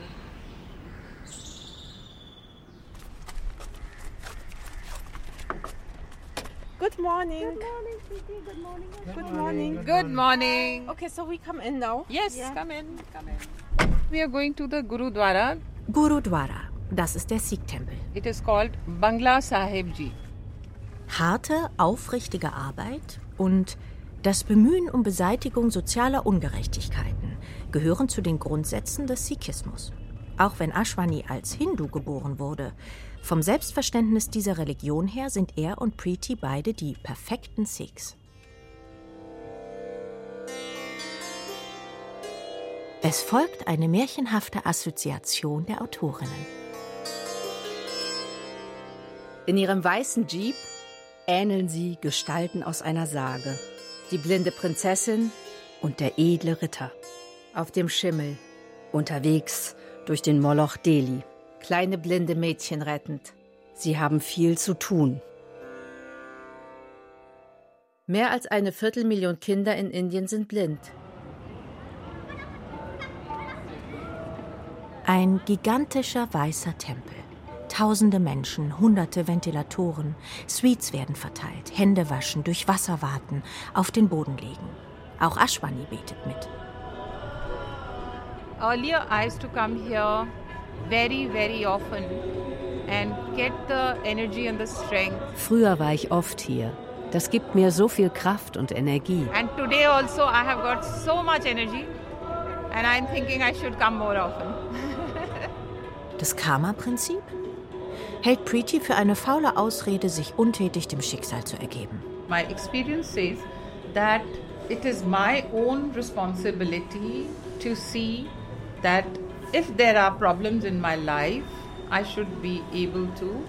Good morning. Good morning, sweetie. Good morning. Good morning. Good morning. Okay, so we come in now. Yes, yeah. come in. Come in. We are going to the Gurudwara. Gurudwara, das ist der Sikh-Tempel. It is called Bangla Sahib Ji. Harte, aufrichtige Arbeit und das Bemühen um Beseitigung sozialer Ungerechtigkeiten gehören zu den Grundsätzen des Sikhismus. Auch wenn Ashwani als Hindu geboren wurde, vom Selbstverständnis dieser Religion her sind er und Preeti beide die perfekten Sikhs. Es folgt eine märchenhafte Assoziation der Autorinnen. In ihrem weißen Jeep ähneln sie Gestalten aus einer Sage die blinde Prinzessin und der edle Ritter. auf dem Schimmel, unterwegs durch den Moloch Delhi. Kleine blinde Mädchen rettend. Sie haben viel zu tun. Mehr als eine Viertelmillion Kinder in Indien sind blind. Ein gigantischer weißer Tempel. Tausende Menschen, hunderte Ventilatoren, Suites werden verteilt, Hände waschen, durch Wasser warten, auf den Boden legen. Auch Ashwani betet mit. Earlier I used to come here very, very often and get the energy and the strength. Früher war ich oft hier. Das gibt mir so viel Kraft und Energie. And today also I have got so much energy and I'm thinking I should come more often. Das Karma-Prinzip? Hält Preeti für eine faule Ausrede, sich untätig dem Schicksal zu ergeben. My experience says that it is my own responsibility to see that if there are problems in my life, I should be able to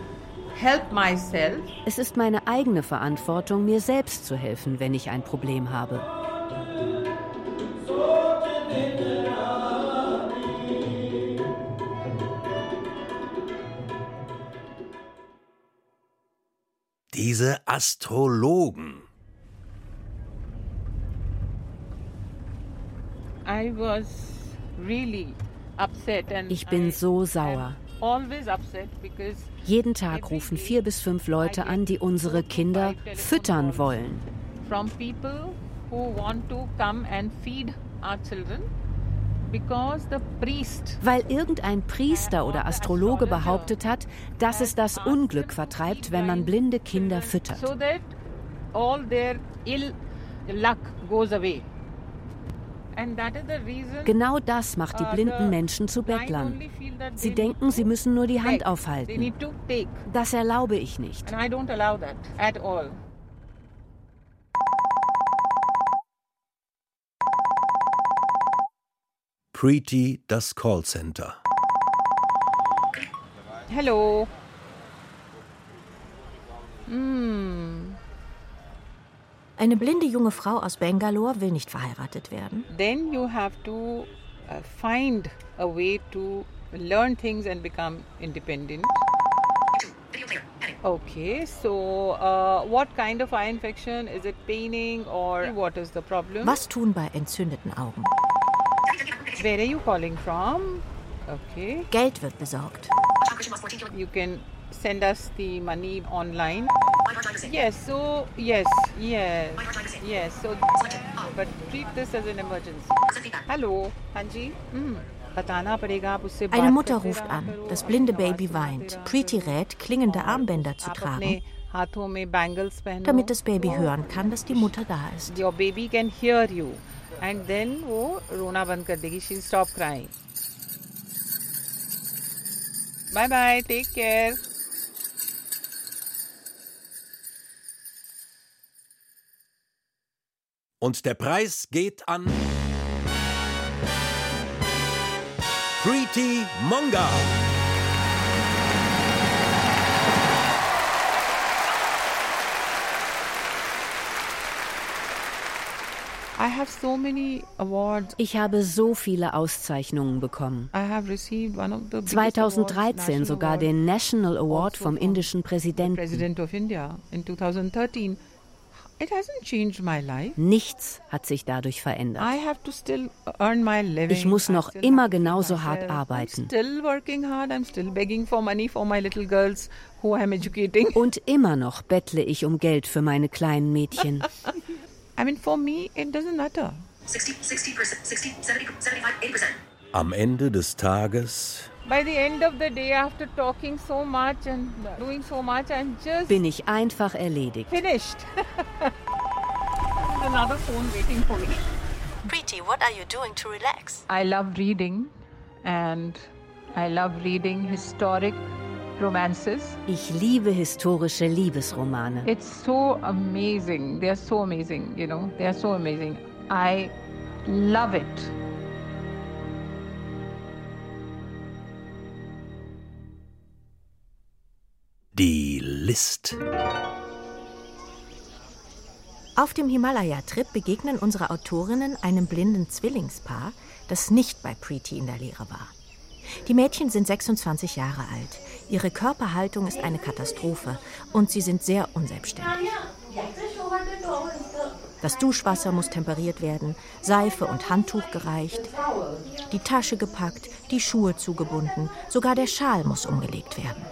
help myself. Es ist meine eigene Verantwortung, mir selbst zu helfen, wenn ich ein Problem habe. Diese Astrologen. I was really upset and Ich bin so sauer. always upset because Jeden Tag rufen vier bis fünf Leute an, die unsere Kinder füttern wollen. from people who want to come and feed our children Weil irgendein Priester oder Astrologe behauptet hat, dass es das Unglück vertreibt, wenn man blinde Kinder füttert. Genau das macht die blinden Menschen zu Bettlern. Sie denken, sie müssen nur die Hand aufhalten. Das erlaube ich nicht. Preeti das Callcenter. Hello. Hmm. Eine blinde junge Frau aus Bangalore will nicht verheiratet werden. Then you have to uh, find a way to learn things and become independent. Okay, so uh, what kind of eye infection? Is it paining or what is the problem? Was tun bei entzündeten Augen? Where are you calling from? Okay. Geld wird besorgt. You can send us the money online. Yes, so yes, yes, yes. So, but treat this as an emergency. Hallo, Hanji. Mm. Eine Mutter ruft an. Das blinde Baby weint. Preeti rät, klingende Armbänder zu tragen, damit das Baby oh, hören kann, dass die Mutter da ist. Your baby can hear you. and then वो रोना बंद कर देगी she'll stop crying bye bye take care Und der Preis geht an Preeti Monga. Ich habe so viele Auszeichnungen bekommen. I have received one of the biggest 2013 awards, sogar den National Award also vom indischen Präsidenten. President of India in 2013 it hasn't changed my life Nichts hat sich dadurch verändert. I have to still earn my living Ich muss noch immer genauso hart arbeiten. still working hard I'm still begging for money for my little girls who I'm educating Und immer noch bettle ich um Geld für meine kleinen Mädchen. I mean for me it doesn't matter 60, 60%, 60, 70, 75, 80%. Am Ende des Tages By the end of the day, after talking so much and doing so much, I'm just Bin ich einfach erledigt. finished. Another phone waiting for me. Preeti, what are you doing to relax? I love reading and I love reading historic romances. Ich liebe historische Liebesromane. It's so amazing. They are so amazing, you know. They are so amazing. I love it. die List. Auf dem Himalaya-Trip begegnen unsere Autorinnen einem blinden Zwillingspaar, das nicht bei Preeti in der Lehre war. Die Mädchen sind 26 Jahre alt. Ihre Körperhaltung ist eine Katastrophe und sie sind sehr unselbstständig. Das Duschwasser muss temperiert werden, Seife und Handtuch gereicht, die Tasche gepackt, die Schuhe zugebunden, sogar der Schal muss umgelegt werden.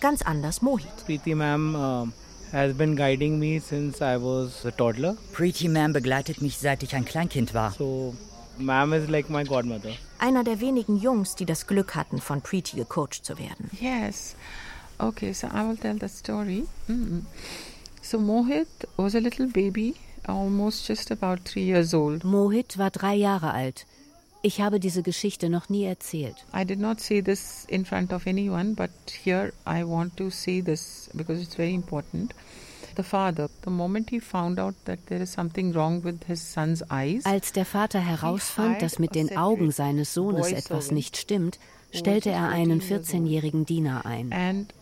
Ganz anders Mohit. Preeti Ma'am uh, has been guiding me since I was a toddler. Preeti Ma'am begleitet mich seit ich ein Kleinkind war. So, Ma'am is like my godmother. Einer der wenigen Jungs, die das Glück hatten, von Preeti gecoacht zu werden. Yes. Okay, so I will tell the story. Mm. So Mohit was a little baby, almost just about three years old. Mohit war drei Jahre alt. Ich habe diese Geschichte noch nie erzählt. I did not say this in front of anyone, but here I want to say this because it's very important. The father, the moment he found out that there is something wrong with his son's eyes, Als der Vater herausfand, dass mit den Augen seines Sohnes etwas nicht stimmt, stellte er einen 14-jährigen Diener ein. and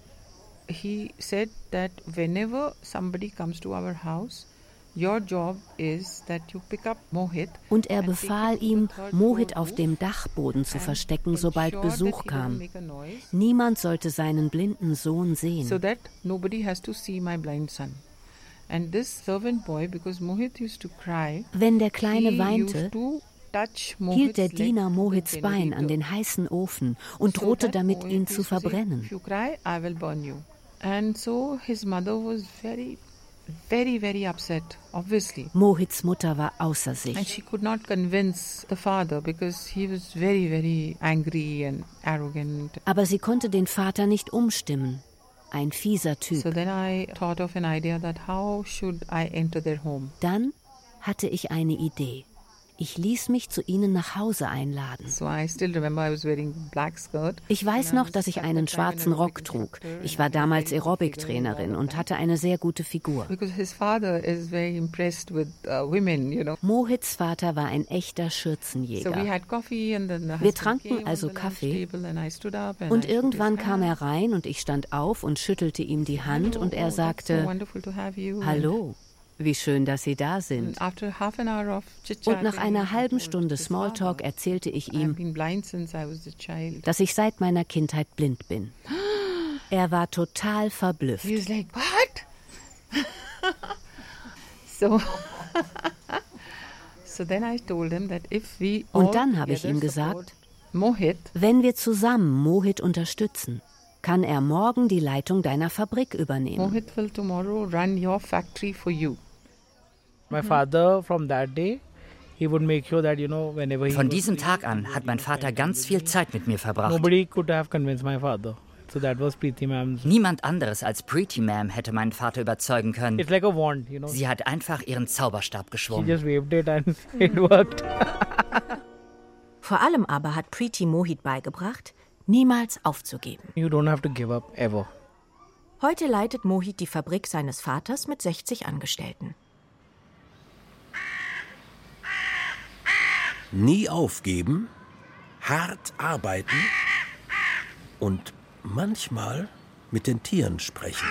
he said that whenever somebody comes to our house, your job is that you pick up Mohit Und er befahl ihm, Mohit auf dem Dachboden zu verstecken, sobald Besuch kam. Niemand sollte seinen blinden Sohn sehen. so that nobody has to see my blind son. And this servant boy, because Mohit used to cry, Wenn der Kleine weinte, hielt der Diener Mohits Bein an den heißen Ofen und drohte damit, ihn zu verbrennen. And so his mother was very, very, very upset, obviously. Mohits Mutter war außer And sich. she could not convince the father because he was very, very angry and arrogant. Aber sie konnte den Vater nicht umstimmen. Ein fieser Typ. So then I thought of an idea that how should I enter their home? Dann hatte ich eine Idee. Ich ließ mich zu ihnen nach Hause einladen. So I still remember I was wearing black skirt. Ich weiß noch, dass ich einen schwarzen Rock trug. Ich war damals Aerobic-Trainerin und hatte eine sehr gute Figur. Because his father is very impressed with uh, women, you know. Mohits Vater war ein echter Schürzenjäger. Wir tranken also Kaffee. Und irgendwann kam er rein und ich stand auf und schüttelte ihm die Hand und er sagte. Hallo, wie schön, dass Sie da sind. Und nach einer halben Stunde Smalltalk erzählte ich ihm, dass ich seit meiner Kindheit blind bin. Er war total verblüfft. He was like, what? so, Und dann habe ich ihm gesagt, Mohit, wenn wir zusammen Mohit unterstützen, kann er morgen die Leitung deiner Fabrik übernehmen. Mohit will tomorrow run your factory for you. My father, from that day, he would make sure that, you know, whenever he Von diesem Tag an hat mein Vater ganz viel Zeit mit mir verbracht. nobody could have convinced my father. So that was Preeti Ma'am's. Niemand anderes als Preeti Ma'am hätte meinen Vater überzeugen können. It's like a wand, you know. Sie hat einfach ihren Zauberstab She geschwungen. just waved it and it worked. Vor allem aber hat Preeti Mohit beigebracht, niemals aufzugeben. You don't have to give up ever. Heute leitet Mohit die Fabrik seines Vaters mit 60 Angestellten. Nie aufgeben, hart arbeiten und manchmal mit den Tieren sprechen.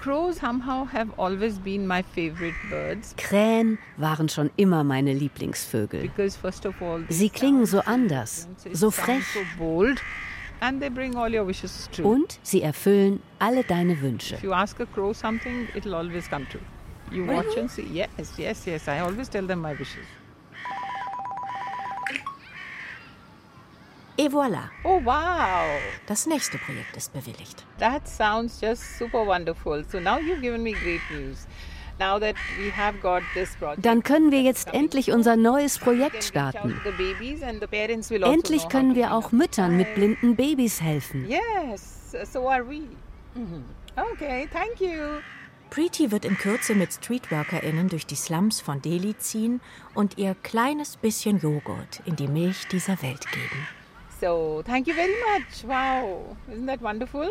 Crows somehow have always been my favorite birds Krähen waren schon immer meine Lieblingsvögel. because first of all they Sie klingen so anders, so frech so bold, and they bring all your wishes true. und sie erfüllen alle deine Wünsche. If you ask a crow something, it'll always come true. You watch and see. Yes, yes, yes. I always tell them my wishes. Et voilà, Oh wow, das nächste Projekt ist bewilligt. that sounds just super wonderful. So now you've given me great news. Now that we have got this project, Dann können wir jetzt endlich unser neues Projekt starten. also Endlich können wir auch Müttern mit blinden Babys helfen. Yes, so are we. Mhm. Okay, thank you. Preeti wird in Kürze mit StreetworkerInnen durch die Slums von Delhi ziehen und ihr kleines bisschen Joghurt in die Milch dieser Welt geben. So, thank you very much. Wow, isn't that wonderful?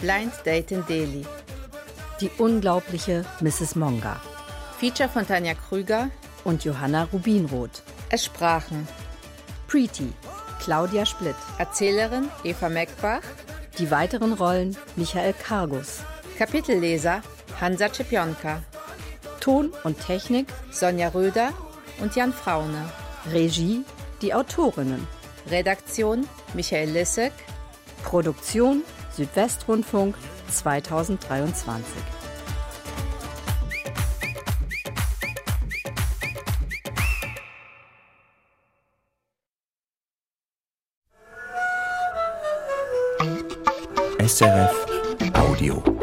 Blind Date in Delhi. Die unglaubliche Mrs. Monga. Feature von Tanja Krüger und Johanna Rubinroth. Es sprachen Preeti, Claudia Splitt, Erzählerin Eva Meckbach, die weiteren Rollen Michael Kargus, Kapitelleser Hansa Czepionka, Ton und Technik Sonja Röder und Jan Fraune, Regie die Autorinnen, Redaktion Michael Lissek, Produktion Südwestrundfunk 2023. SRF Audio.